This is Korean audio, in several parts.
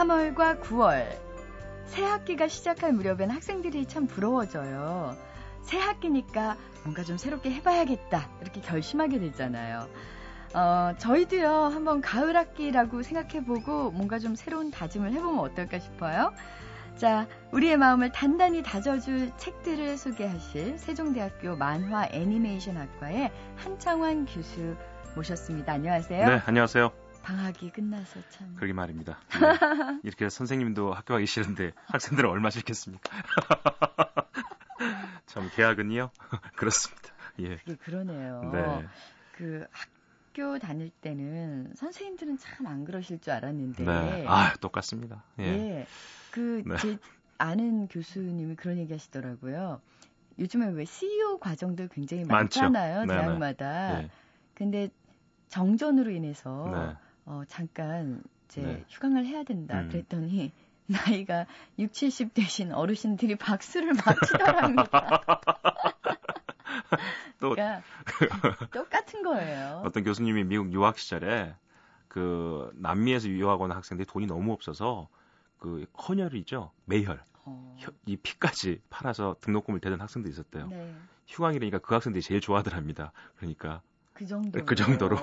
3월과 9월 새 학기가 시작할 무렵엔 학생들이 참 부러워져요. 새 학기니까 뭔가 좀 새롭게 해봐야겠다 이렇게 결심하게 되잖아요. 어, 저희도요 한번 가을 학기라고 생각해보고 뭔가 좀 새로운 다짐을 해보면 어떨까 싶어요. 자, 우리의 마음을 단단히 다져줄 책들을 소개하실 세종대학교 만화 애니메이션 학과의 한창환 교수 모셨습니다. 안녕하세요. 네, 안녕하세요. 방학이 끝나서 참. 그러게 말입니다. 네. 이렇게 선생님도 학교 가기 싫은데 학생들은 얼마 싫겠습니까? 참 계약은요? 그렇습니다. 예. 그게 그러네요. 네. 그 학교 다닐 때는 선생님들은 참 안 그러실 줄 알았는데. 네. 아, 똑같습니다. 예. 예. 그, 네. 제 아는 교수님이 그런 얘기 하시더라고요. 요즘에 왜 CEO 과정들 굉장히 많잖아요. 많죠. 대학마다. 네. 근데 정전으로 인해서 네. 어, 잠깐 이제 네. 휴강을 해야 된다. 음. 그랬더니 나이가 6, 70 되신 어르신들이 박수를 맞히더랍니다. 또 그러니까 똑같은 거예요. 어떤 교수님이 미국 유학 시절에 그 남미에서 유학하고 는 학생들이 돈이 너무 없어서 그 헌혈이죠 매혈 어. 이 피까지 팔아서 등록금을 대던 학생도 있었대요. 네. 휴강이라니까 그 학생들이 제일 좋아하더랍니다. 그러니까 그 정도로 그 정도로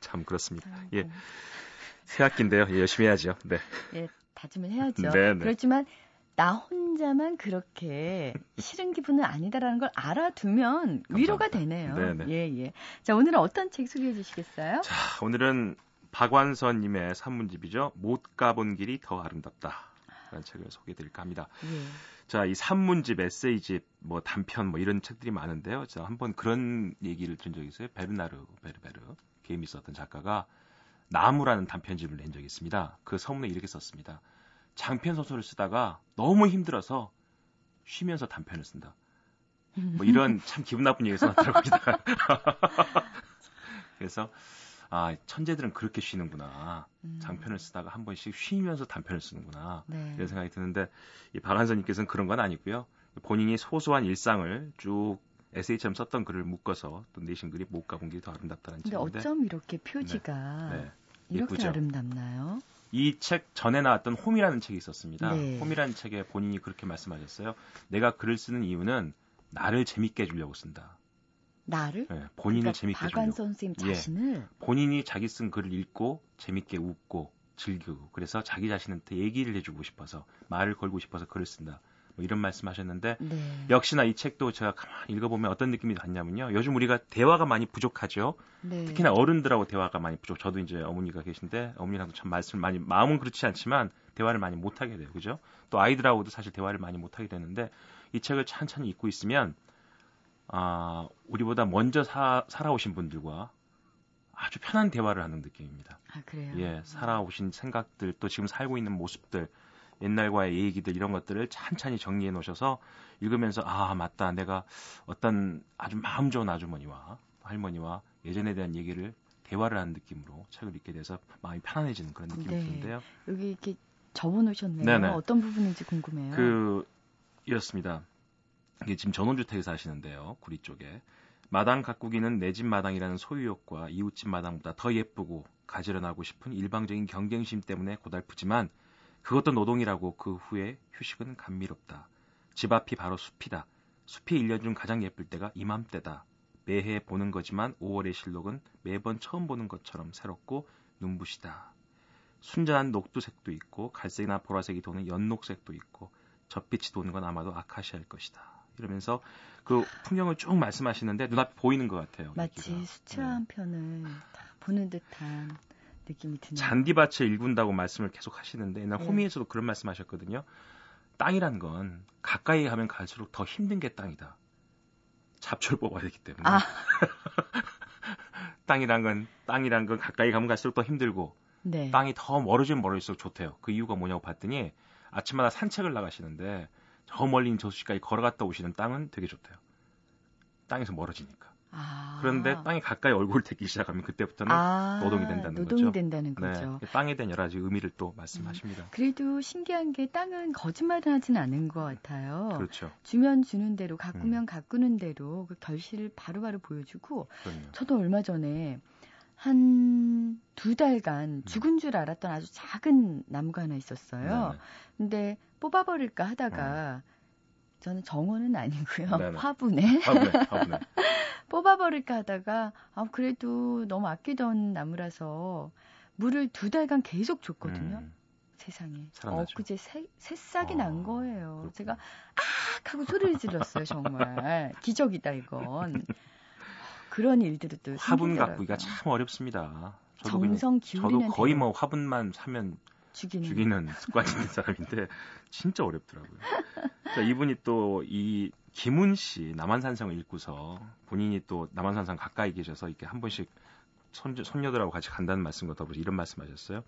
참 그렇습니다. 아이고. 예. 새 학기인데요. 예, 열심히 해야죠. 네. 예, 다짐을 해야죠. 네, 네. 그렇지만 나 혼자만 그렇게 싫은 기분은 아니다라는 걸 알아두면. 위로가 되네요. 네네. 네. 예, 예. 자, 오늘은 어떤 책 소개해 주시겠어요? 자, 오늘은 박완서 님의 산문집이죠. 못 가본 길이 더 아름답다. 라는 책을 소개해 드릴까 합니다. 예. 자, 이 산문집, 에세이집, 뭐 단편 뭐 이런 책들이 많은데요. 자, 한번 그런 얘기를 들은 적이 있어요. 베르나르 베르베르 개미 썼던 작가가 나무라는 단편집을 낸 적이 있습니다. 그 서문에 이렇게 썼습니다. 장편 소설을 쓰다가 너무 힘들어서 쉬면서 단편을 쓴다. 뭐 이런 참 기분 나쁜 얘기 써놨더라고요. 그래서 아 천재들은 그렇게 쉬는구나. 음. 장편을 쓰다가 한 번씩 쉬면서 단편을 쓰는구나. 네. 이런 생각이 드는데 이 박한선님께서는 그런 건 아니고요. 본인이 소소한 일상을 쭉 에세이처럼 썼던 글을 묶어서 또 내신 글이 못 가본 게 더 아름답다는 책인데. 어쩜 이렇게 표지가 네. 네. 이렇게 예쁘죠? 아름답나요? 이 책 전에 나왔던 홈이라는 책이 있었습니다. 네. 홈이라는 책에 본인이 그렇게 말씀하셨어요. 내가 글을 쓰는 이유는 나를 재밌게 해주려고 쓴다. 나를? 네, 본인을 그러니까 재밌게 해주려고. 선생님 예. 자신을? 예, 본인이 자기 쓴 글을 읽고 재밌게 웃고 즐기고 그래서 자기 자신한테 얘기를 해주고 싶어서 말을 걸고 싶어서 글을 쓴다. 뭐 이런 말씀하셨는데 네. 역시나 이 책도 제가 가만히 읽어보면 어떤 느낌이 갔냐면요. 요즘 우리가 대화가 많이 부족하죠. 네. 특히나 어른들하고 대화가 많이 부족. 저도 이제 어머니가 계신데 어머니랑도 참 말씀을 많이 마음은 그렇지 않지만 대화를 많이 못 하게 돼요. 그죠? 또 아이들하고도 사실 대화를 많이 못 하게 되는데 이 책을 천천히 읽고 있으면 아, 우리보다 먼저 사, 살아오신 분들과 아주 편한 대화를 하는 느낌입니다. 아, 그래요? 예, 살아오신 생각들, 또 지금 살고 있는 모습들, 옛날과의 얘기들 이런 것들을 찬찬히 정리해 놓으셔서 읽으면서 아 맞다 내가 어떤 아주 마음 좋은 아주머니와 할머니와 예전에 대한 얘기를 대화를 하는 느낌으로 책을 읽게 돼서 마음이 편안해지는 그런 느낌이 네. 드는데요. 여기 이렇게 접어놓으셨네요. 네네. 어떤 부분인지 궁금해요. 그 이렇습니다. 이게 지금 전원주택에 사시는데요. 구리 쪽에 마당 가꾸기는 내 집 마당이라는 소유욕과 이웃집 마당보다 더 예쁘고 가지런하고 싶은 일방적인 경쟁심 때문에 고달프지만 그것도 노동이라고 그 후에 휴식은 감미롭다. 집 앞이 바로 숲이다. 숲이 1년 중 가장 예쁠 때가 이맘때다. 매해 보는 거지만 5월의 실록은 매번 처음 보는 것처럼 새롭고 눈부시다. 순전한 녹두색도 있고 갈색이나 보라색이 도는 연녹색도 있고 젖빛이 도는 건 아마도 아카시아일 것이다. 이러면서 그 풍경을 쭉 말씀하시는데 눈앞에 보이는 것 같아요. 마치 수채화 네. 편을 보는 듯한 느낌이 드네요. 잔디밭을 일군다고 말씀을 계속 하시는데 옛날 네. 호미에서도 그런 말씀하셨거든요. 땅이란 건 가까이 가면 갈수록 더 힘든 게 땅이다. 잡초를 뽑아야 되기 때문에. 아. 땅이란 건 땅이란 건 가까이 가면 갈수록 더 힘들고 네. 땅이 더 멀어지면 멀어질수록 좋대요. 그 이유가 뭐냐고 봤더니 아침마다 산책을 나가시는데 저 멀리 있는 저수지까지 걸어갔다 오시는 땅은 되게 좋대요. 땅에서 멀어지니까. 아. 그런데 땅이 가까이 얼굴을 대기 시작하면 그때부터는 아. 노동이 된다는 노동이 거죠. 된다는 네. 거죠. 네. 땅에 대한 여러 가지 의미를 또 말씀하십니다. 음. 그래도 신기한 게 땅은 거짓말을 하지는 않은 것 같아요. 그렇죠. 주면 주는 대로 가꾸면 음. 가꾸는 대로 그 결실을 바로 바로 보여주고 그럼요. 저도 얼마 전에 한 두 달간 죽은 줄 알았던 아주 작은 나무가 하나 있었어요. 네. 근데 뽑아버릴까 하다가 저는 정원은 아니고요. 네네. 화분에 화분에, 화분에. 뽑아버릴까 하다가 아 그래도 너무 아끼던 나무라서 물을 두 달간 계속 줬거든요. 음, 세상에. 엊그제 새, 새싹이 어, 난 거예요. 그렇구나. 제가 악 하고 소리를 질렀어요. 정말 기적이다 이건. 그런 일들이 또 화분 생기더라고요. 가꾸기가 참 어렵습니다. 저도 정성 기울이는 저도 거의 뭐 화분만 사면 죽이는. 죽이는 있는 사람인데 진짜 어렵더라고요. 자, 이분이 또 이 김훈 씨 남한산성을 읽고서 본인이 또 남한산성 가까이 계셔서 이렇게 한 번씩 손, 손녀들하고 같이 간다는 말씀과 더불어 이런 말씀하셨어요.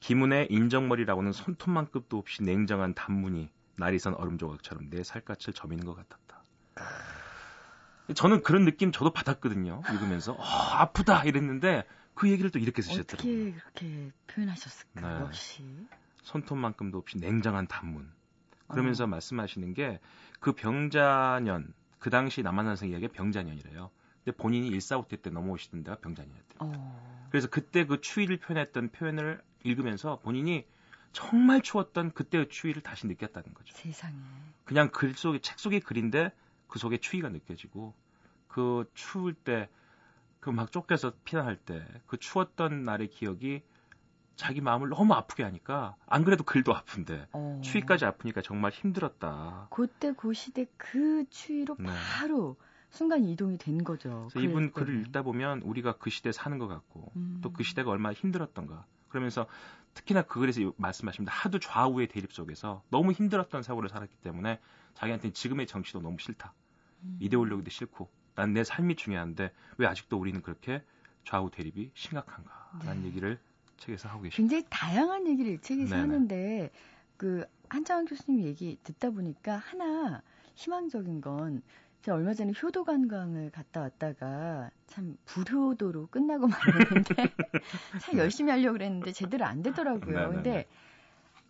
김훈의 인정머리라고는 손톱만큼도 없이 냉정한 단문이 날이 선 얼음 조각처럼 내 살갗을 저미는 것 같았다. 저는 그런 느낌 저도 받았거든요. 읽으면서 어, 아프다 이랬는데 그 얘기를 또 이렇게 쓰셨더라고요. 어떻게 그렇게 표현하셨을까? 네. 역시. 손톱만큼도 없이 냉정한 단문. 그러면서 어. 말씀하시는 게 그 병자년, 그 당시 남한산성 이야기가 병자년이래요. 근데 본인이 일사후퇴 때 넘어오시던 데가 병자년이었대요. 어. 그래서 그때 그 추위를 표현했던 표현을 읽으면서 본인이 정말 추웠던 그때의 추위를 다시 느꼈다는 거죠. 세상에. 그냥 글 속에, 책 속의 글인데 그 속에 추위가 느껴지고 그 추울 때 그 막 쫓겨서 피난할 때 그 추웠던 날의 기억이 자기 마음을 너무 아프게 하니까 안 그래도 글도 아픈데 어. 추위까지 아프니까 정말 힘들었다. 그때 그 시대 그 추위로 네. 바로 순간 이동이 된 거죠. 이분 글 글을 때문에. 읽다 보면 우리가 그 시대에 사는 것 같고 음. 또그 시대가 얼마나 힘들었던가. 그러면서 특히나 그 글에서 말씀하십니다. 하도 좌우의 대립 속에서 너무 힘들었던 세월을 살았기 때문에 자기한테는 지금의 정치도 너무 싫다. 음. 이데올로기도 싫고 난 내 삶이 중요한데 왜 아직도 우리는 그렇게 좌우 대립이 심각한가? 라는 네. 얘기를 책에서 하고 계십니다. 굉장히 다양한 얘기를 이 책에서 네네. 하는데 그 한창원 교수님 얘기 듣다 보니까 하나 희망적인 건 제가 얼마 전에 효도 관광을 갔다 왔다가 참 불효도로 끝나고 말았는데 참 열심히 하려고 그랬는데 제대로 안 되더라고요. 네네네. 근데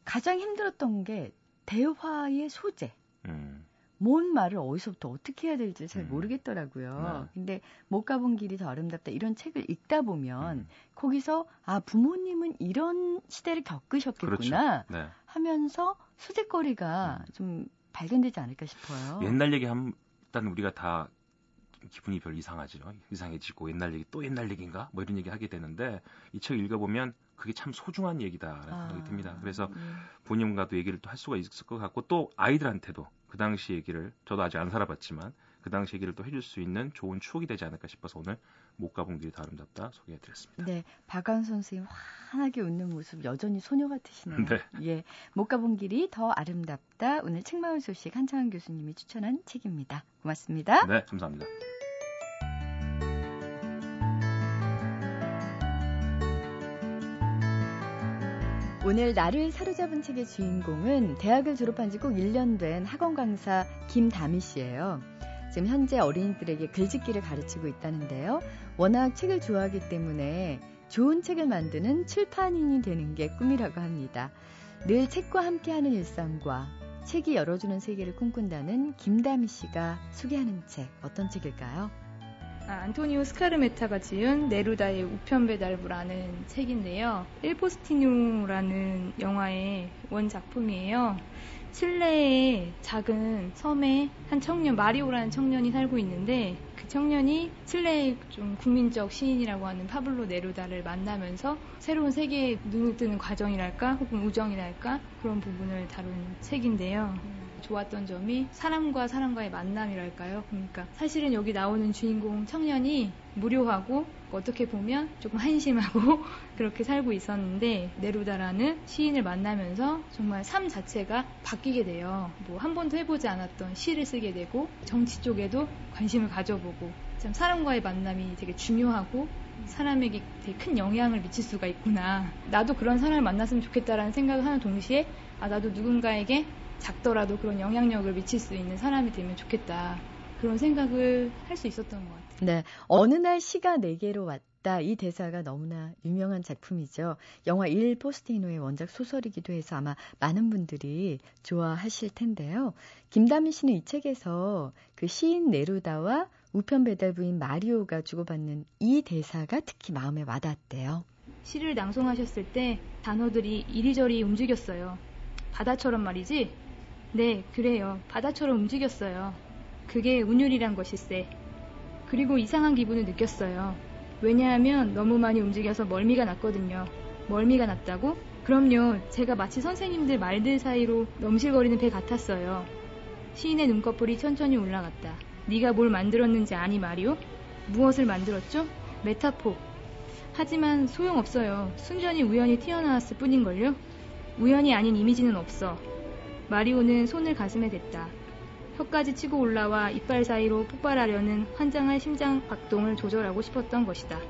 가장 힘들었던 게 대화의 소재. 음, 뭔 말을 어디서부터 어떻게 해야 될지 잘 음. 모르겠더라고요. 네. 근데 못 가본 길이 더 아름답다 이런 책을 읽다 보면 음, 거기서 아 부모님은 이런 시대를 겪으셨겠구나 그렇죠. 네. 하면서 소재거리가 좀 발견되지 않을까 싶어요. 옛날 얘기 하면 일단 우리가 다 기분이 별 이상하죠. 이상해지고 옛날 얘기 또 옛날 얘기인가? 뭐 이런 얘기 하게 되는데 이 책 읽어보면 그게 참 소중한 얘기다라는 아, 생각이 듭니다. 그래서 예. 부모님과도 얘기를 또 할 수가 있을 것 같고 또 아이들한테도 그 당시 얘기를 저도 아직 안 살아봤지만 그 당시 얘기를 또 해줄 수 있는 좋은 추억이 되지 않을까 싶어서 오늘 못 가본 길이 더 아름답다 소개해드렸습니다. 네, 박완 선생님 환하게 웃는 모습 여전히 소녀 같으시네요. 네. 예, 못 가본 길이 더 아름답다. 오늘 책마을 소식 한창원 교수님이 추천한 책입니다. 고맙습니다. 네, 감사합니다. 오늘 나를 사로잡은 책의 주인공은 대학을 졸업한 지 꼭 1년 된 학원 강사 김다미 씨예요. 지금 현재 어린이들에게 글짓기를 가르치고 있다는데요. 워낙 책을 좋아하기 때문에 좋은 책을 만드는 출판인이 되는 게 꿈이라고 합니다. 늘 책과 함께하는 일상과 책이 열어주는 세계를 꿈꾼다는 김다미 씨가 소개하는 책 어떤 책일까요? 아, 안토니오 스카르메타가 지은 네루다의 우편 배달부라는 책인데요. Il Postino라는 영화의 원작품이에요. 칠레의 작은 섬에 한 청년, 마리오라는 청년이 살고 있는데 그 청년이 칠레의 좀 국민적 시인이라고 하는 파블로 네루다를 만나면서 새로운 세계에 눈을 뜨는 과정이랄까 혹은 우정이랄까 그런 부분을 다룬 책인데요. 좋았던 점이 사람과 사람과의 만남이랄까요. 그러니까 사실은 여기 나오는 주인공 청년이 무료하고 어떻게 보면 조금 한심하고 그렇게 살고 있었는데 네루다라는 시인을 만나면서 정말 삶 자체가 바뀌게 돼요. 뭐 한 번도 해보지 않았던 시를 쓰게 되고 정치 쪽에도 관심을 가져보고 참 사람과의 만남이 되게 중요하고 사람에게 되게 큰 영향을 미칠 수가 있구나. 나도 그런 사람을 만났으면 좋겠다라는 생각을 하는 동시에 아 나도 누군가에게 작더라도 그런 영향력을 미칠 수 있는 사람이 되면 좋겠다. 그런 생각을 할 수 있었던 것 같아요. 네. 어느 날 시가 내게로 왔다. 이 대사가 너무나 유명한 작품이죠. 영화 일 포스티노의 원작 소설이기도 해서 아마 많은 분들이 좋아하실 텐데요. 김다미 씨는 이 책에서 그 시인 네루다와 우편 배달부인 마리오가 주고받는 이 대사가 특히 마음에 와닿대요. 시를 낭송하셨을 때 단어들이 이리저리 움직였어요. 바다처럼 말이지? 네, 그래요. 바다처럼 움직였어요. 그게 운율이란 것일세. 그리고 이상한 기분을 느꼈어요. 왜냐하면 너무 많이 움직여서 멀미가 났거든요. 멀미가 났다고? 그럼요. 제가 마치 선생님들 말들 사이로 넘실거리는 배 같았어요. 시인의 눈꺼풀이 천천히 올라갔다. 네가 뭘 만들었는지 아니 말이오? 무엇을 만들었죠? 메타포. 하지만 소용없어요. 순전히 우연히 튀어나왔을 뿐인걸요? 우연이 아닌 이미지는 없어. 마리오는 손을 가슴에 댔다. 혀까지 치고 올라와 이빨 사이로 폭발하려는 환장할 심장 박동을 조절하고 싶었던 것이다.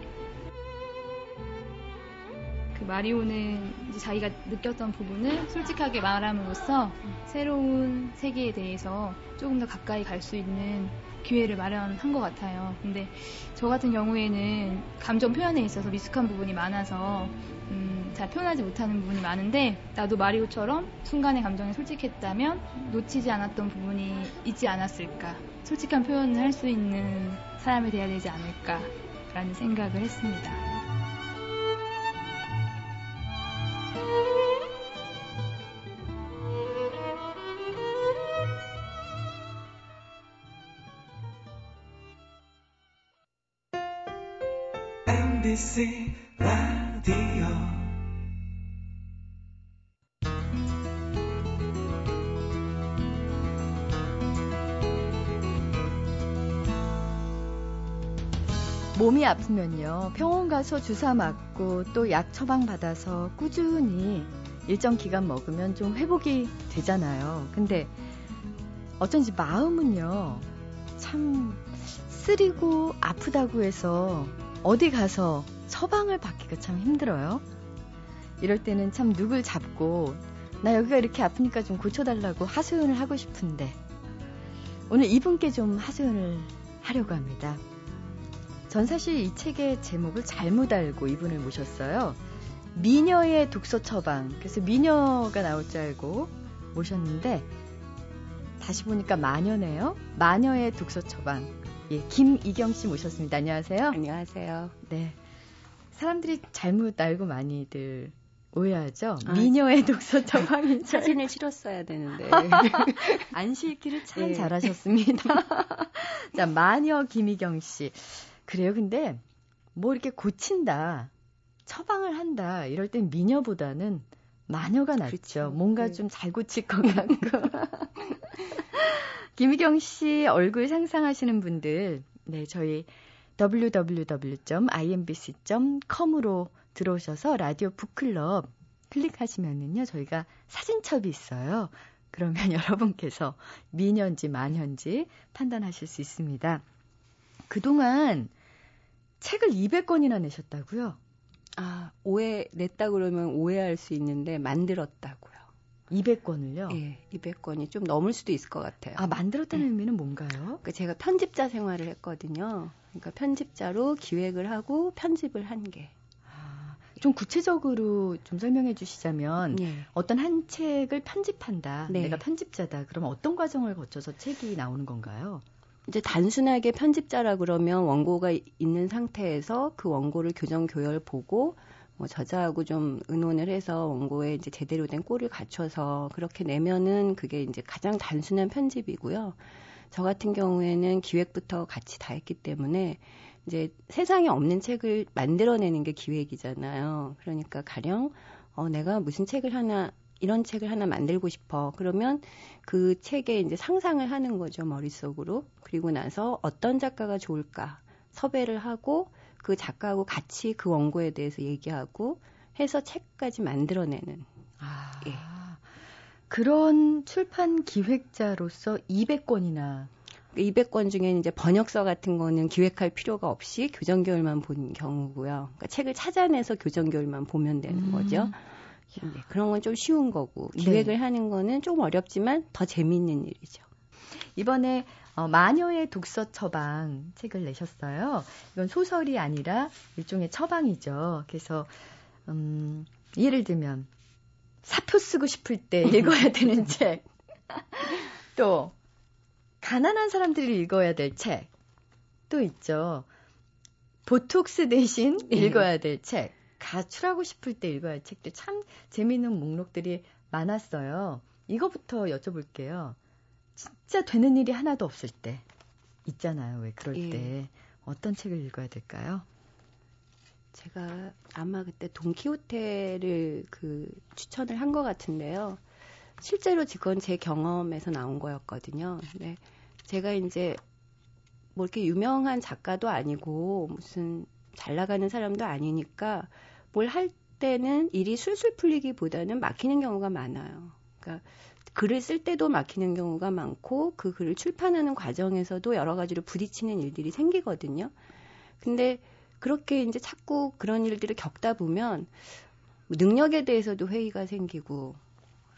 그 마리오는 자기가 느꼈던 부분을 솔직하게 말함으로써 새로운 세계에 대해서 조금 더 가까이 갈 수 있는 기회를 마련한 것 같아요. 근데 저 같은 경우에는 감정 표현에 있어서 미숙한 부분이 많아서 음, 잘 표현하지 못하는 부분이 많은데 나도 마리오처럼 순간의 감정에 솔직했다면 놓치지 않았던 부분이 있지 않았을까. 솔직한 표현을 할 수 있는 사람이 돼야 되지 않을까라는 생각을 했습니다. MBC 라디오 몸이 아프면요. 병원 가서 주사 맞고 또 약 처방 받아서 꾸준히 일정 기간 먹으면 좀 회복이 되잖아요. 근데 어쩐지 마음은요. 참 쓰리고 아프다고 해서 어디 가서 처방을 받기가 참 힘들어요. 이럴 때는 참 누굴 잡고 나 여기가 이렇게 아프니까 좀 고쳐달라고 하소연을 하고 싶은데 오늘 이분께 좀 하소연을 하려고 합니다. 전 사실 이 책의 제목을 잘못 알고 이분을 모셨어요. 미녀의 독서 처방. 그래서 미녀가 나올 줄 알고 모셨는데 다시 보니까 마녀네요. 마녀의 독서 처방. 예, 김이경 씨 모셨습니다. 안녕하세요. 안녕하세요. 네. 사람들이 잘못 알고 많이들 오해하죠. 아, 미녀의 독서 처방인 사진을 실었어야 되는데 안 실기를 참 네. 잘하셨습니다. 자, 마녀 김희경 씨. 그래요. 근데 뭐 이렇게 고친다, 처방을 한다 이럴 땐 미녀보다는 마녀가 낫죠. 그렇죠. 뭔가 네. 좀잘 고칠 것 같고. 김희경 씨 얼굴 상상하시는 분들, 네, 저희 www.imbc.com으로 들어오셔서 라디오 북클럽 클릭하시면은요, 저희가 사진첩이 있어요. 그러면 여러분께서 미년지 만현지 판단하실 수 있습니다. 그동안 책을 200권이나 내셨다고요? 아, 오해 냈다 그러면 오해할 수 있는데 만들었다고요. 200권을요? 예, 200권이 좀 넘을 수도 있을 것 같아요. 아, 만들었다는 음. 의미는 뭔가요? 그러니까 제가 편집자 생활을 했거든요. 그러니까 편집자로 기획을 하고 편집을 한 게. 아, 좀 구체적으로 좀 설명해 주시자면 예. 어떤 한 책을 편집한다. 네. 내가 편집자다. 그러면 어떤 과정을 거쳐서 책이 나오는 건가요? 이제 단순하게 편집자라 그러면 원고가 있는 상태에서 그 원고를 교정 교열 보고 뭐 저자하고 좀 의논을 해서 원고에 이제 제대로 된 꼴을 갖춰서 그렇게 내면은 그게 이제 가장 단순한 편집이고요. 저 같은 경우에는 기획부터 같이 다 했기 때문에 이제 세상에 없는 책을 만들어내는 게 기획이잖아요. 그러니까 가령 어 내가 무슨 책을 하나 이런 책을 하나 만들고 싶어. 그러면 그 책에 이제 상상을 하는 거죠, 머릿속으로. 그리고 나서 어떤 작가가 좋을까 섭외를 하고 그 작가하고 같이 그 원고에 대해서 얘기하고 해서 책까지 만들어내는. 아. 예. 그런 출판 기획자로서 200권이나 200권 중에 이제 번역서 같은 거는 기획할 필요가 없이 교정 교율만 본 경우고요. 그러니까 책을 찾아내서 교정 교율만 보면 되는 음. 거죠. 네, 그런 건 좀 쉬운 거고 기획을 네. 하는 거는 좀 어렵지만 더 재미있는 일이죠. 이번에 어, 마녀의 독서 처방 책을 내셨어요. 이건 소설이 아니라 일종의 처방이죠. 그래서 음, 예를 들면 사표 쓰고 싶을 때 읽어야 되는 책. 또 가난한 사람들이 읽어야 될 책. 또 있죠. 보톡스 대신 예. 읽어야 될 책. 가출하고 싶을 때 읽어야 할 책들 참 재미있는 목록들이 많았어요. 이거부터 여쭤볼게요. 진짜 되는 일이 하나도 없을 때 있잖아요. 왜 그럴 예. 때 어떤 책을 읽어야 될까요? 제가 아마 그때 돈키호테를 그 추천을 한 것 같은데요. 실제로 그건 제 경험에서 나온 거였거든요. 근데 제가 이제 뭐 이렇게 유명한 작가도 아니고 무슨 잘 나가는 사람도 아니니까 뭘 할 때는 일이 술술 풀리기보다는 막히는 경우가 많아요. 그러니까 글을 쓸 때도 막히는 경우가 많고 그 글을 출판하는 과정에서도 여러 가지로 부딪히는 일들이 생기거든요. 근데 그렇게 이제 자꾸 그런 일들을 겪다 보면 능력에 대해서도 회의가 생기고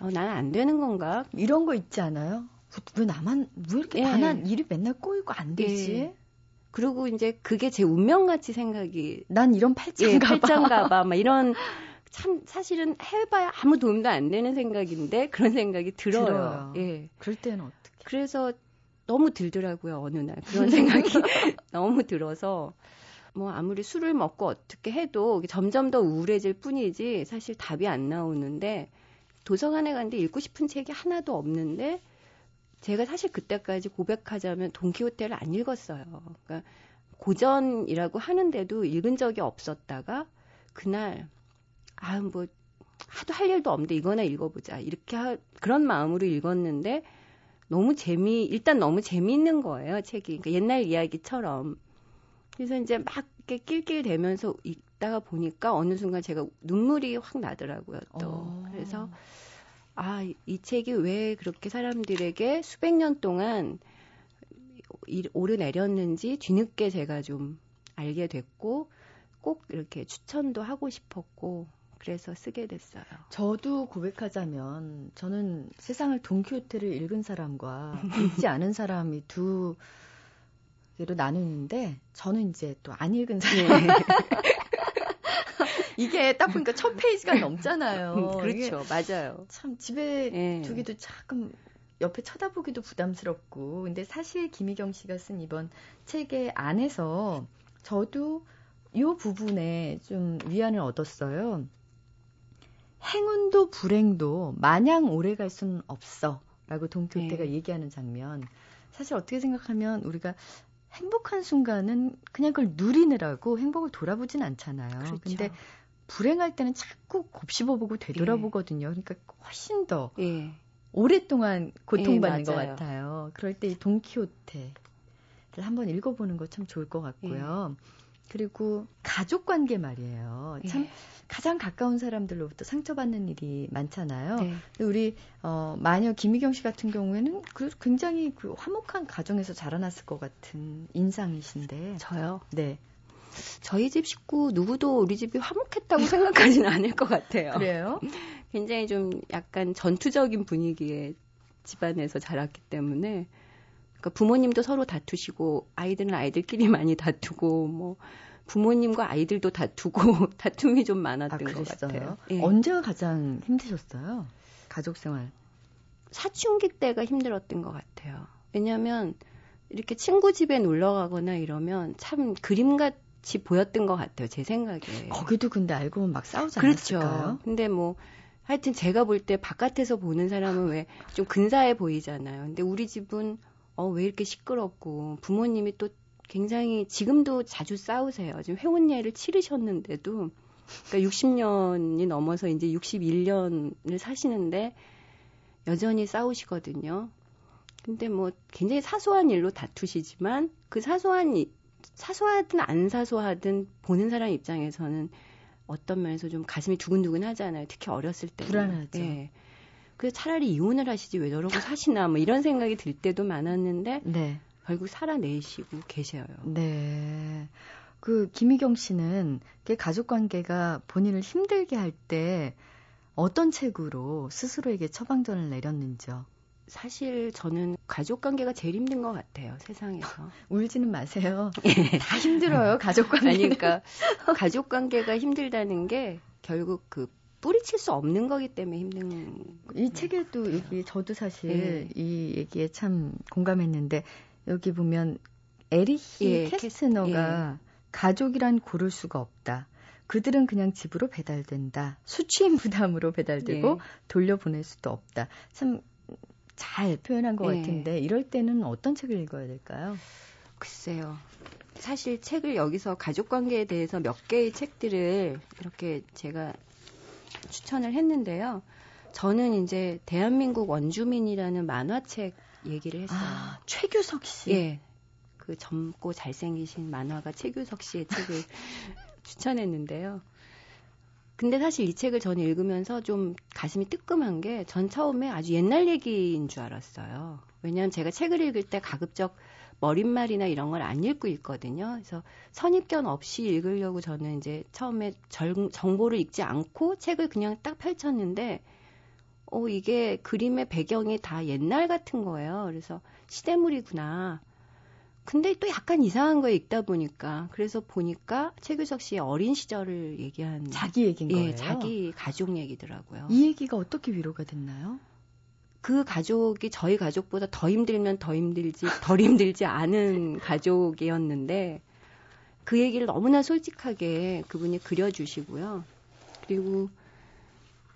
어, 나는 안 되는 건가? 이런 거 있지 않아요? 왜 나만 왜 이렇게 예. 나는 일이 맨날 꼬이고 안 되지? 예. 그리고 이제 그게 제 운명같이 생각이 난 이런 예, 팔짱가 봐. 팔짱가봐 막 이런 참 사실은 해봐야 아무 도움도 안 되는 생각인데 그런 생각이 들어요. 들어요. 예. 그럴 때는 어떻게? 그래서 너무 들더라고요 어느 날 그런 생각이 너무 들어서 뭐 아무리 술을 먹고 어떻게 해도 점점 더 우울해질 뿐이지 사실 답이 안 나오는데 도서관에 갔는데 읽고 싶은 책이 하나도 없는데 제가 사실 그때까지 고백하자면 돈키호테를 안 읽었어요. 그러니까 고전이라고 하는데도 읽은 적이 없었다가 그날 아 뭐 하도 할 일도 없는데 이거나 읽어보자. 이렇게 하, 그런 마음으로 읽었는데 너무 재미 일단 너무 재미있는 거예요 책이. 그러니까 옛날 이야기처럼. 그래서 이제 막 이렇게 낄낄대면서 읽다가 보니까 어느 순간 제가 눈물이 확 나더라고요 또. 어. 그래서 아 이 책이 왜 그렇게 사람들에게 수백 년 동안 이- 오르내렸는지 뒤늦게 제가 좀 알게 됐고 꼭 이렇게 추천도 하고 싶었고 그래서 쓰게 됐어요. 저도 고백하자면 저는 세상을 돈키호테를 읽은 사람과 읽지 않은 사람이 두 개로 나누는데 저는 이제 또 안 읽은 사람. 네. 이게 딱 보니까 첫 페이지가 넘잖아요. 어, 이게 그렇죠, 맞아요. 참 집에 예. 두기도 조금 옆에 쳐다보기도 부담스럽고 근데 사실 김희경 씨가 쓴 이번 책의 안에서 저도 이 부분에 좀 위안을 얻었어요. 행운도 불행도 마냥 오래 갈 수는 없어. 라고 돈키호테가 네. 얘기하는 장면. 사실 어떻게 생각하면 우리가 행복한 순간은 그냥 그걸 누리느라고 행복을 돌아보진 않잖아요. 그렇죠. 근데 불행할 때는 자꾸 곱씹어보고 되돌아보거든요. 그러니까 훨씬 더 예. 오랫동안 고통받는 예, 것. 같아요. 그럴 때이 돈키호테를 한번 읽어보는 거 참 좋을 것 같고요. 그리고 가족 관계 말이에요. 참 예. 가장 가까운 사람들로부터 상처받는 일이 많잖아요. 네. 우리 어, 마녀 김희경 씨 같은 경우에는 그 굉장히 그 화목한 가정에서 자라났을 것 같은 인상이신데. 저요. 네. 저희 집 식구 누구도 우리 집이 화목했다고 생각하지는 않을 것 같아요. 그래요? 굉장히 좀 약간 전투적인 분위기의 집안에서 자랐기 때문에 그러니까 부모님도 서로 다투시고 아이들은 아이들끼리 많이 다투고 뭐 부모님과 아이들도 다투고 다툼이 좀 아, 많았던 것 그랬어요? 같아요. 예. 언제가 가장 힘드셨어요? 가족 생활. 사춘기 때가 힘들었던 것 같아요. 왜냐하면 이렇게 친구 집에 놀러 가거나 이러면 참 그림같이 보였던 것 같아요. 제 생각에. 거기도 근데 알고 보면 막 싸우지 그렇죠. 않았을까요? 근데 뭐 하여튼 제가 볼 때 바깥에서 보는 사람은 왜 좀 근사해 보이잖아요. 근데 우리 집은 어 왜 이렇게 시끄럽고 부모님이 또 굉장히 지금도 자주 싸우세요. 지금 회혼예를 치르셨는데도 그러니까 60년이 넘어서 이제 61년을 사시는데 여전히 싸우시거든요. 근데 뭐 굉장히 사소한 일로 다투시지만 그 사소한 이- 사소하든 안 사소하든 보는 사람 입장에서는 어떤 면에서 좀 가슴이 두근두근 하잖아요. 특히 어렸을 때. 불안하죠. 예. 그래서 차라리 이혼을 하시지 왜 저러고 사시나 뭐 이런 생각이 들 때도 많았는데 네. 결국 살아내시고 계셔요. 네. 그 김희경 씨는 그 가족 관계가 본인을 힘들게 할 때 어떤 책으로 스스로에게 처방전을 내렸는지요? 사실 저는 가족 관계가 제일 힘든 것 같아요. 세상에서. 울지는 마세요. 다 힘들어요, 가족 관계. 아니 그러니까 가족 관계가 힘들다는 게 결국 그 뿌리칠 수 없는 거기 때문에 힘든 이 책에도 여기 저도 사실 네. 이 얘기에 참 공감했는데 여기 보면 에리히 예, 캐스트너가 가족이란 고를 수가 없다. 그들은 그냥 집으로 배달된다. 수취인 부담으로 배달되고 예. 돌려보낼 수도 없다. 참 잘 표현한 것 예. 같은데 이럴 때는 어떤 책을 읽어야 될까요? 글쎄요. 사실 책을 여기서 가족 관계에 대해서 몇 개의 책들을 이렇게 제가 추천을 했는데요. 저는 이제 대한민국 원주민이라는 만화책 얘기를 했어요. 아, 최규석 씨. 예. 그 젊고 잘생기신 만화가 최규석 씨의 책을 추천했는데요. 근데 사실 이 책을 저는 읽으면서 좀 가슴이 뜨끔한 게 전 처음에 아주 옛날 얘기인 줄 알았어요. 왜냐하면 제가 책을 읽을 때 가급적 머릿말이나 이런 걸 안 읽고 읽거든요. 그래서 선입견 없이 읽으려고 저는 이제 처음에 정, 정보를 읽지 않고 책을 그냥 딱 펼쳤는데, 어, 이게 그림의 배경이 다 옛날 같은 거예요. 그래서 시대물이구나. 근데 또 약간 이상한 거 읽다 보니까, 그래서 보니까 최규석 씨의 어린 시절을 얘기한. 자기 얘기인 예, 거예요. 자기 가족 얘기더라고요. 이 얘기가 어떻게 위로가 됐나요? 그 가족이 저희 가족보다 더 힘들면 더 힘들지, 덜 힘들지 않은 가족이었는데, 그 얘기를 너무나 솔직하게 그분이 그려주시고요. 그리고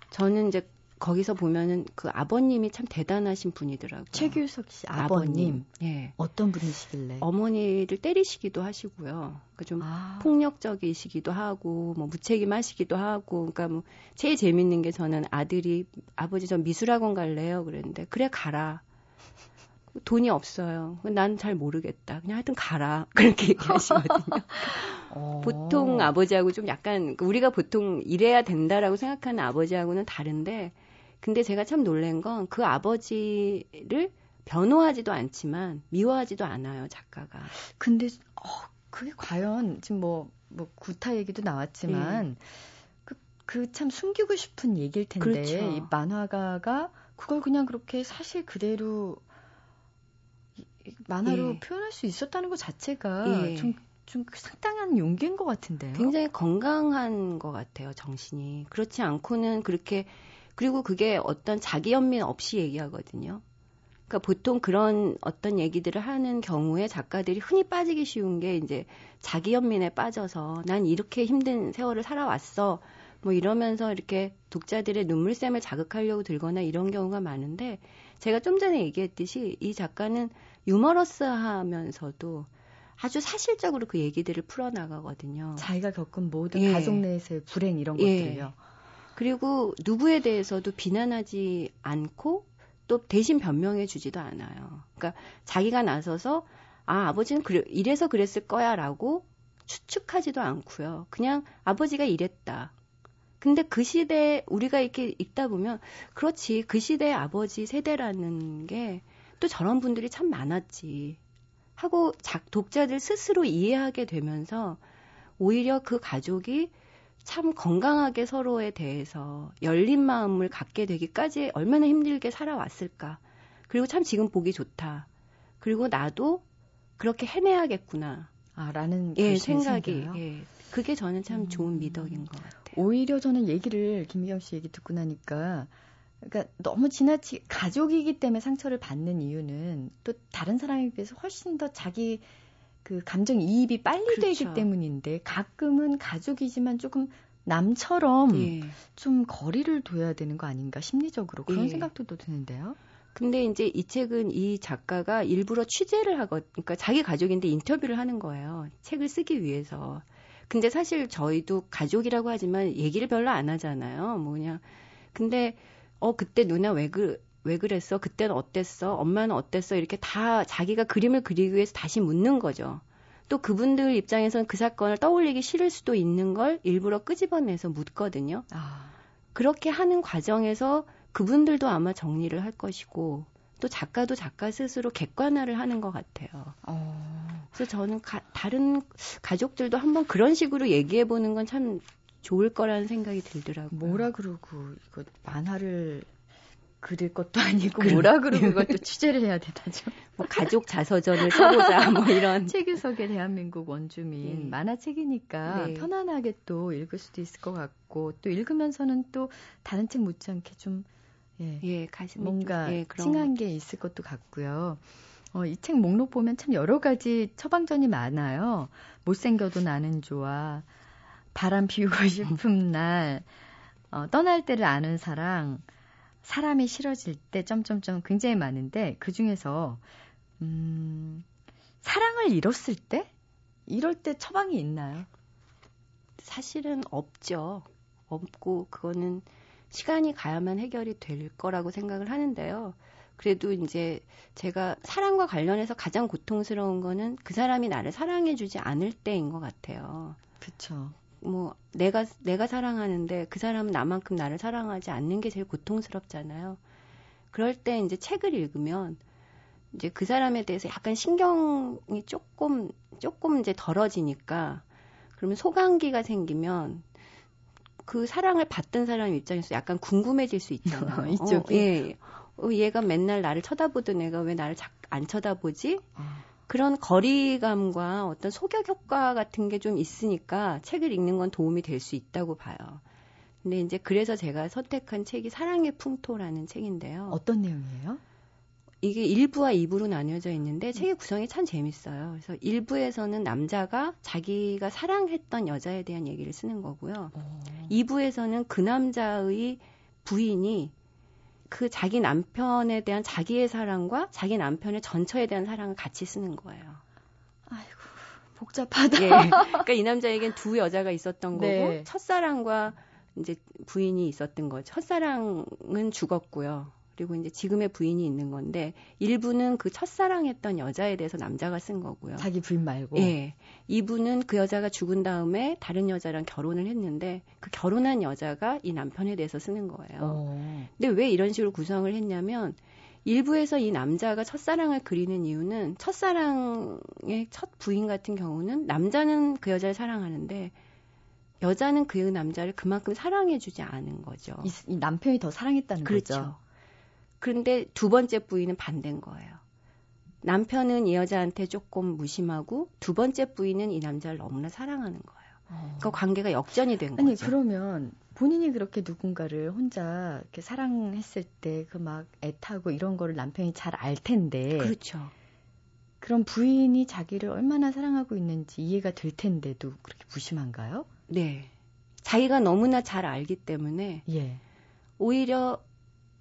저는 이제 거기서 보면은 그 아버님이 참 대단하신 분이더라고요. 최규석 씨 아버님. 예. 어떤 분이시길래? 어머니를 때리시기도 하시고요. 그러니까 좀 아, 폭력적이시기도 하고 뭐 무책임하시기도 하고 그러니까 뭐 제일 재밌는 게 저는 아들이 아버지 전 미술학원 갈래요 그랬는데 그래 가라 돈이 없어요 난 잘 모르겠다 그냥 하여튼 가라 그렇게 얘기하시거든요 어. 보통 아버지하고 좀 약간 우리가 보통 이래야 된다라고 생각하는 아버지하고는 다른데 근데 제가 참 놀란 건 그 아버지를 변호하지도 않지만 미워하지도 않아요 작가가 근데 어, 그게 과연 지금 뭐, 뭐 구타 얘기도 나왔지만 그그참 숨기고 싶은 얘기일 텐데 그렇죠. 이 만화가가 그걸 그냥 그렇게 사실 그대로 만화로 예. 표현할 수 있었다는 것 자체가 예. 좀, 좀 상당한 용기인 것 같은데요. 굉장히 건강한 것 같아요, 정신이. 그렇지 않고는 그렇게, 그리고 그게 어떤 자기 연민 없이 얘기하거든요. 그러니까 보통 그런 어떤 얘기들을 하는 경우에 작가들이 흔히 빠지기 쉬운 게 이제 자기 연민에 빠져서 난 이렇게 힘든 세월을 살아왔어. 뭐 이러면서 이렇게 독자들의 눈물샘을 자극하려고 들거나 이런 경우가 많은데 제가 좀 전에 얘기했듯이 이 작가는 유머러스 하면서도 아주 사실적으로 그 얘기들을 풀어나가거든요. 자기가 겪은 모든 예. 가족 내에서의 불행 이런 예. 것들을요. 그리고 누구에 대해서도 비난하지 않고 또 대신 변명해 주지도 않아요. 그러니까 자기가 나서서 아 아버지는 그래, 이래서 그랬을 거야 라고 추측하지도 않고요. 그냥 아버지가 이랬다. 근데 그 시대에 우리가 이렇게 읽다 보면 그렇지 그 시대의 아버지 세대라는 게 또 저런 분들이 참 많았지 하고 작 독자들 스스로 이해하게 되면서 오히려 그 가족이 참 건강하게 서로에 대해서 열린 마음을 갖게 되기까지 얼마나 힘들게 살아왔을까. 그리고 참 지금 보기 좋다. 그리고 나도 그렇게 해내야겠구나. 아, 라는 예, 생각이. 생겨요? 예. 그게 저는 참 음. 좋은 미덕인 것 같아요. 오히려 저는 얘기를 김미경 씨 얘기 듣고 나니까 그러니까 너무 지나치 가족이기 때문에 상처를 받는 이유는 또 다른 사람에 비해서 훨씬 더 자기 그 감정 이입이 빨리 되기 그렇죠. 때문인데 가끔은 가족이지만 조금 남처럼 예. 좀 거리를 둬야 되는 거 아닌가 심리적으로 그런 예. 생각도 또 드는데요. 근데 이제 이 책은 이 작가가 일부러 취재를 하거, 그러니까 자기 가족인데 인터뷰를 하는 거예요. 책을 쓰기 위해서. 근데 사실 저희도 가족이라고 하지만 얘기를 별로 안 하잖아요. 뭐 그냥. 근데, 어, 그때 누나 왜 그, 왜 그랬어? 그때는 어땠어? 엄마는 어땠어? 이렇게 다 자기가 그림을 그리기 위해서 다시 묻는 거죠. 또 그분들 입장에서는 그 사건을 떠올리기 싫을 수도 있는 걸 일부러 끄집어내서 묻거든요. 아, 그렇게 하는 과정에서 그분들도 아마 정리를 할 것이고 또 작가도 작가 스스로 객관화를 하는 것 같아요. 어, 그래서 저는 가- 다른 가족들도 한번 그런 식으로 얘기해 보는 건 참 좋을 거라는 생각이 들더라고요. 뭐라 그러고 이거 만화를 그릴 것도 아니고. 뭐라 그러고 이것도 취재를 해야 되다죠. 뭐 가족 자서전을 써보자 뭐 이런. 최규석의 대한민국 원주민 네. 만화책이니까 네. 편안하게 또 읽을 수도 있을 것 같고 또 읽으면서는 또 다른 책 못지않게 좀 예, 예, 뭔가 좀, 예, 찡한 게 있을 것도 같고요. 어, 이 책 목록 보면 참 여러 가지 처방전이 많아요. 못생겨도 나는 좋아. 바람 피우고 싶은 날. 어, 떠날 때를 아는 사랑. 사람이 싫어질 때 점점점 굉장히 많은데 그 중에서 음, 사랑을 잃었을 때 이럴 때 처방이 있나요? 사실은 없죠. 없고 그거는 시간이 가야만 해결이 될 거라고 생각을 하는데요. 그래도 이제 제가 사랑과 관련해서 가장 고통스러운 거는 그 사람이 나를 사랑해주지 않을 때인 것 같아요. 그렇죠. 뭐 내가 내가 사랑하는데 그 사람은 나만큼 나를 사랑하지 않는 게 제일 고통스럽잖아요. 그럴 때 이제 책을 읽으면 이제 그 사람에 대해서 약간 신경이 조금 조금 이제 덜어지니까 그러면 소강기가 생기면 그 사랑을 받던 사람 입장에서 약간 궁금해질 수 있잖아요. 이쪽이. 어, 예. 어, 얘가 맨날 나를 쳐다보던 애가 왜 나를 안 쳐다보지? 아. 그런 거리감과 어떤 소격 효과 같은 게 좀 있으니까 책을 읽는 건 도움이 될 수 있다고 봐요. 근데 이제 그래서 제가 선택한 책이 사랑의 풍토라는 책인데요. 어떤 내용이에요? 이게 1부와 2부로 나뉘어져 있는데 책의 구성이 참 재밌어요. 그래서 1부에서는 남자가 자기가 사랑했던 여자에 대한 얘기를 쓰는 거고요. 오. 2부에서는 그 남자의 부인이 그 자기 남편에 대한 자기의 사랑과 자기 남편의 전처에 대한 사랑을 같이 쓰는 거예요. 아이고 복잡하다. 예. 그러니까 이 남자에겐 두 여자가 있었던 거고 네. 첫사랑과 이제 부인이 있었던 거죠. 첫사랑은 죽었고요. 그리고 이제 지금의 부인이 있는 건데 일부는 그 첫사랑했던 여자에 대해서 남자가 쓴 거고요. 자기 부인 말고. 예. 이부는 그 여자가 죽은 다음에 다른 여자랑 결혼을 했는데 그 결혼한 여자가 이 남편에 대해서 쓰는 거예요. 어. 근데 왜 이런 식으로 구성을 했냐면 일부에서 이 남자가 첫사랑을 그리는 이유는 첫사랑의 첫 부인 같은 경우는 남자는 그 여자를 사랑하는데 여자는 그 남자를 그만큼 사랑해주지 않은 거죠. 이, 이 남편이 더 사랑했다는 그렇죠. 거죠. 그런데 두 번째 부인은 반대인 거예요. 남편은 이 여자한테 조금 무심하고 두 번째 부인은 이 남자를 너무나 사랑하는 거예요. 어. 그 관계가 역전이 된 아니 거죠. 그러면 본인이 그렇게 누군가를 혼자 이렇게 사랑했을 때 그 막 애타고 이런 거를 남편이 잘 알 텐데 그렇죠. 그럼 부인이 자기를 얼마나 사랑하고 있는지 이해가 될 텐데도 그렇게 무심한가요? 네. 자기가 너무나 잘 알기 때문에 예. 오히려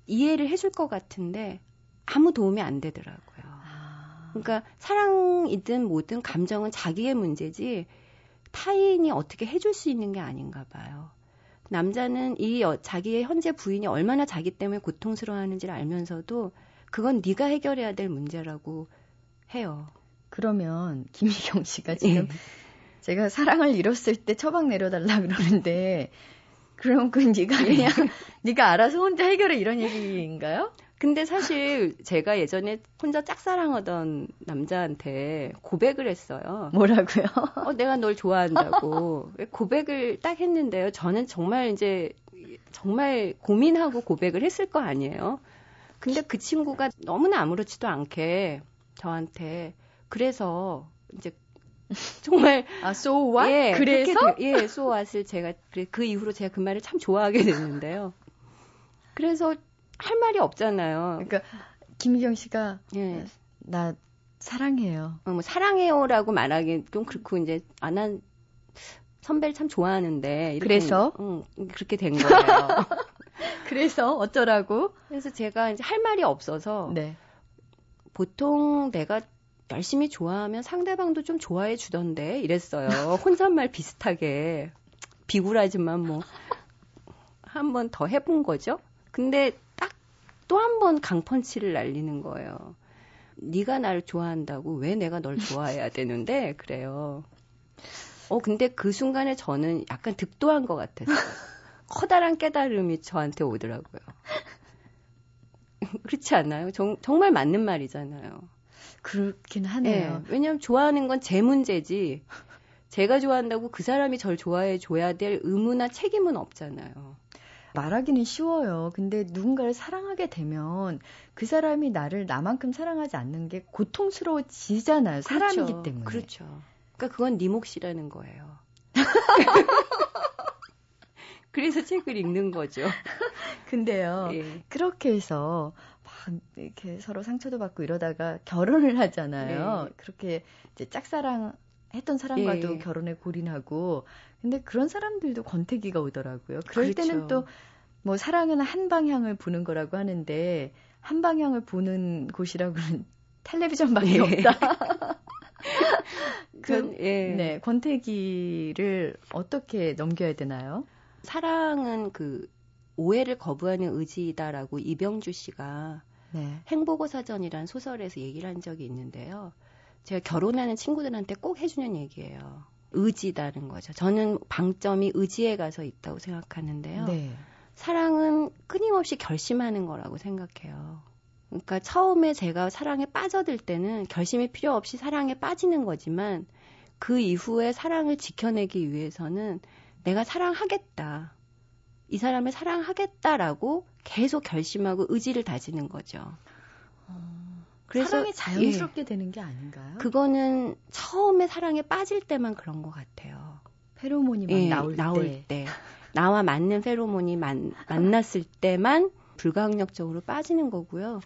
이해를 해줄 것 같은데 아무 도움이 안 되더라고요. 아, 그러니까 사랑이든 뭐든 감정은 자기의 문제지 타인이 어떻게 해줄 수 있는 게 아닌가 봐요. 남자는 이 여- 자기의 현재 부인이 얼마나 자기 때문에 고통스러워하는지를 알면서도 그건 네가 해결해야 될 문제라고 해요. 그러면 김희경 씨가 지금 예. 제가 사랑을 잃었을 때 처방 내려달라 그러는데 그럼 그 네가 그냥 네가 알아서 혼자 해결해 이런 얘기인가요? 근데 사실 제가 예전에 혼자 짝사랑하던 남자한테 고백을 했어요. 뭐라고요? 어, 내가 널 좋아한다고 고백을 딱 했는데요. 저는 정말 이제 정말 고민하고 고백을 했을 거 아니에요. 근데 그 친구가 너무나 아무렇지도 않게 저한테 그래서 이제 정말 아, so what? 예, 그래서 그렇게 되- 예, 소왓을 제가 그래 그 이후로 제가 그 말을 참 좋아하게 됐는데요. 그래서 할 말이 없잖아요. 그러니까 김희경 씨가 예. 나 사랑해요. 어, 뭐 사랑해요라고 말하기 좀 그렇고 이제 안 한 선배를 참 좋아하는데 이렇게, 그래서? 응, 그렇게 된 거예요. 그래서 어쩌라고? 그래서 제가 이제 할 말이 없어서 네. 보통 내가 열심히 좋아하면 상대방도 좀 좋아해 주던데 이랬어요. 혼잣말 비슷하게 비굴하지만 뭐 한 번 더 해본 거죠. 근데 딱 또 한 번 강펀치를 날리는 거예요. 네가 나를 좋아한다고 왜 내가 널 좋아해야 되는데 그래요. 어 근데 그 순간에 저는 약간 득도한 것 같았어요. 커다란 깨달음이 저한테 오더라고요. 그렇지 않아요? 정, 정말 맞는 말이잖아요. 그렇긴 네. 하네요. 왜냐하면 좋아하는 건 제 문제지. 제가 좋아한다고 그 사람이 절 좋아해 줘야 될 의무나 책임은 없잖아요. 말하기는 쉬워요. 근데 누군가를 사랑하게 되면 그 사람이 나를 나만큼 사랑하지 않는 게 고통스러워지잖아요. 사람이기 그렇죠. 때문에. 그렇죠. 그러니까 그건 네 몫이라는 거예요. 그래서 책을 읽는 거죠. 근데요. 예. 그렇게 해서 막 이렇게 서로 상처도 받고 이러다가 결혼을 하잖아요. 네. 그렇게 이제 짝사랑 했던 사람과도 네. 결혼에 골인하고 근데 그런 사람들도 권태기가 오더라고요. 그럴 그렇죠. 때는 또 뭐 사랑은 한 방향을 보는 거라고 하는데 한 방향을 보는 곳이라고는 텔레비전밖에 네. 없다. 전, 예. 네, 권태기를 어떻게 넘겨야 되나요? 사랑은 그 오해를 거부하는 의지다라고 이병주 씨가 네. 행복어 사전이란 소설에서 얘기를 한 적이 있는데요. 제가 결혼하는 친구들한테 꼭 해주는 얘기예요. 의지다는 거죠. 저는 방점이 의지에 가서 있다고 생각하는데요. 네. 사랑은 끊임없이 결심하는 거라고 생각해요. 그러니까 처음에 제가 사랑에 빠져들 때는 결심이 필요 없이 사랑에 빠지는 거지만 그 이후에 사랑을 지켜내기 위해서는 내가 사랑하겠다. 이 사람을 사랑하겠다라고 계속 결심하고 의지를 다지는 거죠. 그래서 사랑이 자연스럽게 되는 게 아닌가요? 예, 그거는 처음에 사랑에 빠질 때만 그런 것 같아요. 페로몬이 막 예, 나올, 때. 때. 나와 맞는 페로몬이 만, 만났을 때만 불가항력적으로 빠지는 거고요.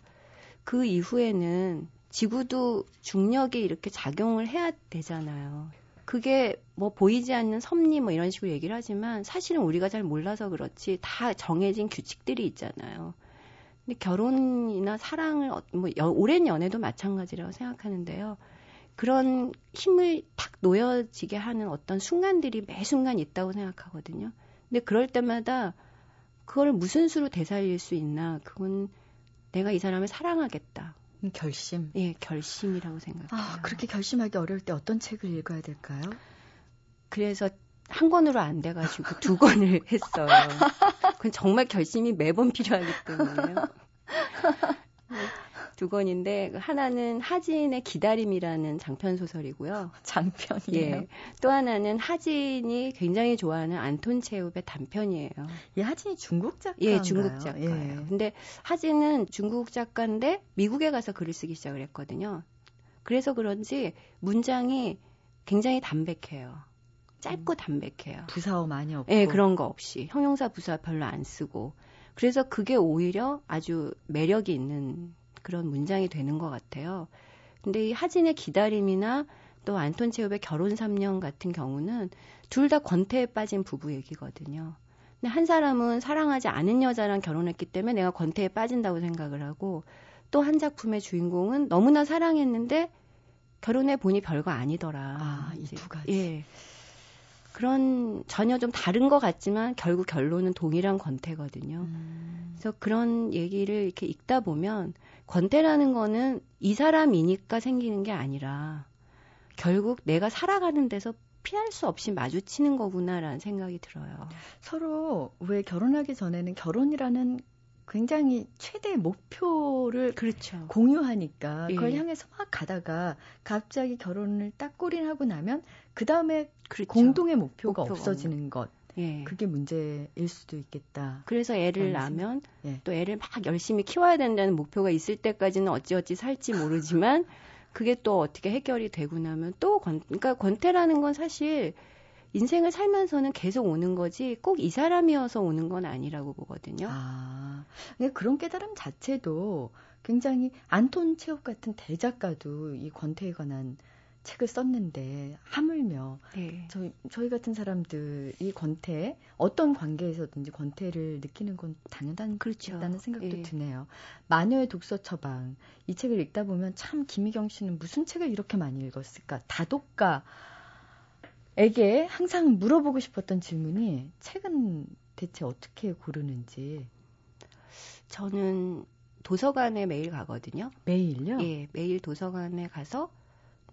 그 이후에는 지구도 중력이 이렇게 작용을 해야 되잖아요. 그게 뭐 보이지 않는 섭리 뭐 이런 식으로 얘기를 하지만 사실은 우리가 잘 몰라서 그렇지 다 정해진 규칙들이 있잖아요. 근데 결혼이나 사랑을 어- 뭐 여- 오랜 연애도 마찬가지라고 생각하는데요. 그런 힘을 탁 놓여지게 하는 어떤 순간들이 매 순간 있다고 생각하거든요. 근데 그럴 때마다 그걸 무슨 수로 되살릴 수 있나? 그건 내가 이 사람을 사랑하겠다. 음, 결심. 예, 결심이라고 생각해요. 아, 그렇게 결심하기 어려울 때 어떤 책을 읽어야 될까요? 그래서 한 권으로 안 돼가지고 두 권을 했어요. 그건 정말 결심이 매번 필요하기 때문에요. 네, 두 권인데 하나는 하진의 기다림이라는 장편 소설이고요. 장편이에요. 예. 또 하나는 하진이 굉장히 좋아하는 안톤 체웁의 단편이에요. 예, 하진이 중국 작가인가요? 예, 중국 작가예요. 예. 근데 하진은 중국 작가인데 미국에 가서 글을 쓰기 시작을 했거든요. 그래서 그런지 문장이 굉장히 담백해요. 짧고 담백해요. 부사어 많이 없고. 예, 그런 거 없이 형용사 부사 별로 안 쓰고 그래서 그게 오히려 아주 매력이 있는 그런 문장이 되는 것 같아요. 근데 이 하진의 기다림이나 또 안톤 체홉의 결혼 3년 같은 경우는 둘 다 권태에 빠진 부부 얘기거든요. 근데 한 사람은 사랑하지 않은 여자랑 결혼했기 때문에 내가 권태에 빠진다고 생각을 하고 또 한 작품의 주인공은 너무나 사랑했는데 결혼해 보니 별거 아니더라. 아, 이 두 가지. 예. 그런 전혀 좀 다른 것 같지만 결국 결론은 동일한 권태거든요. 음, 그래서 그런 얘기를 이렇게 읽다 보면 권태라는 거는 이 사람이니까 생기는 게 아니라 결국 내가 살아가는 데서 피할 수 없이 마주치는 거구나라는 생각이 들어요. 서로 왜 결혼하기 전에는 결혼이라는 굉장히 최대의 목표를 그렇죠. 공유하니까 그걸 예. 향해서 막 가다가 갑자기 결혼을 딱 꼬린하고 나면 그 다음에 그렇죠. 공동의 목표가, 목표가 없어지는 것 예. 그게 문제일 수도 있겠다. 그래서 애를 낳으면 예. 또 애를 막 열심히 키워야 된다는 목표가 있을 때까지는 어찌어찌 살지 모르지만 그게 또 어떻게 해결이 되고 나면 또 권, 그러니까 권태라는 건 사실 인생을 살면서는 계속 오는 거지 꼭 이 사람이어서 오는 건 아니라고 보거든요. 아, 근데 그런 깨달음 자체도 굉장히 안톤 체홉 같은 대작가도 이 권태에 관한 책을 썼는데 하물며 네. 저희, 저희 같은 사람들이 권태 어떤 관계에서든지 권태를 느끼는 건 당연한 그렇죠. 다는 생각도 예. 드네요. 마녀의 독서 처방 이 책을 읽다 보면 참 김희경 씨는 무슨 책을 이렇게 많이 읽었을까? 다독가에게 항상 물어보고 싶었던 질문이 책은 대체 어떻게 고르는지 저는 도서관에 매일 가거든요. 매일요? 예, 매일 도서관에 가서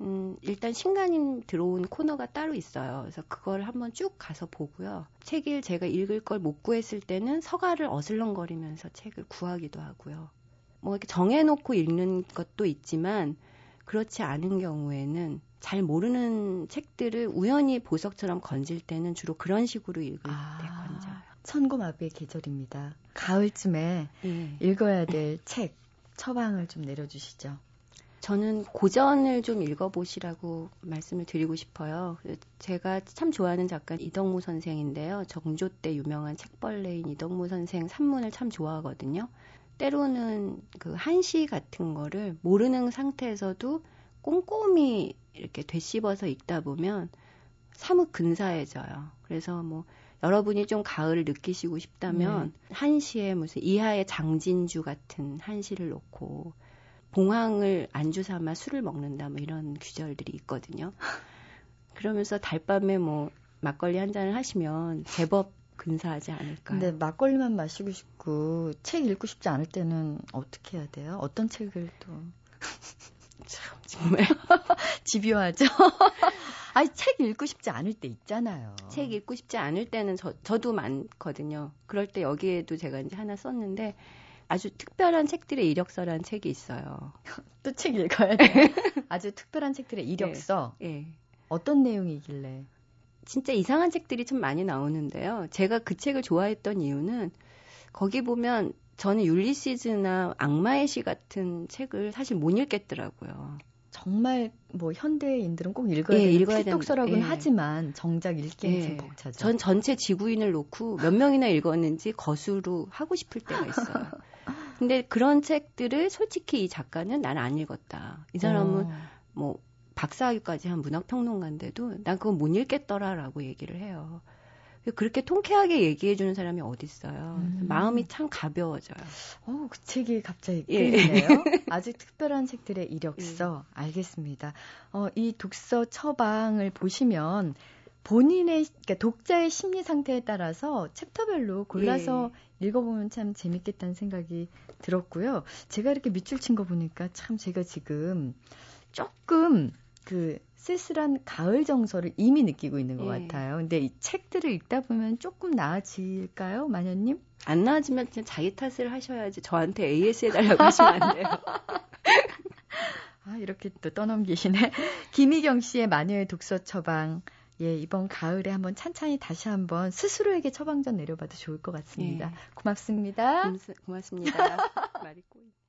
음, 일단 신간인 들어온 코너가 따로 있어요. 그래서 그걸 한번 쭉 가서 보고요. 책을 제가 읽을 걸 못 구했을 때는 서가를 어슬렁거리면서 책을 구하기도 하고요. 뭐 이렇게 정해놓고 읽는 것도 있지만 그렇지 않은 경우에는 잘 모르는 책들을 우연히 보석처럼 건질 때는 주로 그런 식으로 읽을 때 건져요. 천고마비의 계절입니다. 가을쯤에 예. 읽어야 될 책 처방을 좀 내려주시죠. 저는 고전을 좀 읽어보시라고 말씀을 드리고 싶어요. 제가 참 좋아하는 작가 이덕무 선생인데요. 정조 때 유명한 책벌레인 이덕무 선생 산문을 참 좋아하거든요. 때로는 그 한시 같은 거를 모르는 상태에서도 꼼꼼히 이렇게 되씹어서 읽다 보면 사뭇 근사해져요. 그래서 뭐 여러분이 좀 가을을 느끼시고 싶다면 네. 한시에 무슨 이하의 장진주 같은 한시를 놓고 봉황을 안주 삼아 술을 먹는다 뭐 이런 규절들이 있거든요. 그러면서 달밤에 뭐 막걸리 한 잔을 하시면 제법 근사하지 않을까요? 근데 막걸리만 마시고 싶고 책 읽고 싶지 않을 때는 어떻게 해야 돼요? 어떤 책을 또 참 정말 집요하죠. 아니 책 읽고 싶지 않을 때 있잖아요. 책 읽고 싶지 않을 때는 저 저도 많거든요. 그럴 때 여기에도 제가 이제 하나 썼는데 아주 특별한 책들의 이력서라는 책이 있어요. 또 책 읽어야 돼. 아주 특별한 책들의 이력서. 예. 네. 어떤 내용이길래? 진짜 이상한 책들이 좀 많이 나오는데요. 제가 그 책을 좋아했던 이유는 거기 보면 저는 율리시즈나 악마의 시 같은 책을 사실 못 읽겠더라고요. 정말 뭐 현대인들은 꼭 읽어야 예, 되는 읽어야 필독서라고는 예. 하지만 정작 읽기는 예. 벅차죠. 전 전체 지구인을 놓고 몇 명이나 읽었는지 거수로 하고 싶을 때가 있어요. 근데 그런 책들을 솔직히 이 작가는 난 안 읽었다. 이 사람은 오. 어. 뭐 박사학위까지 한 문학평론가인데도 난 그거 못 읽겠더라라고 얘기를 해요. 그렇게 통쾌하게 얘기해 주는 사람이 어딨어요. 음. 마음이 참 가벼워져요. 어, 그 책이 갑자기 끌리네요. 예. 아주 특별한 책들의 이력서. 예. 알겠습니다. 어, 이 독서 처방을 보시면 본인의, 그러니까 독자의 심리 상태에 따라서 챕터별로 골라서 예. 읽어보면 참 재밌겠다는 생각이 들었고요. 제가 이렇게 밑줄 친 거 보니까 참 제가 지금 조금 그 쓸쓸한 가을 정서를 이미 느끼고 있는 것 예. 같아요. 근데 이 책들을 읽다 보면 조금 나아질까요, 마녀님? 안 나아지면 그냥 자기 탓을 하셔야지 저한테 AS 해달라고 하시면 안 돼요. 아, 이렇게 또 떠넘기시네. 김희경 씨의 마녀의 독서 처방. 예, 이번 가을에 한번 찬찬히 다시 한번 스스로에게 처방전 내려봐도 좋을 것 같습니다. 예. 고맙습니다. 고맙습니다. 말이 꼬이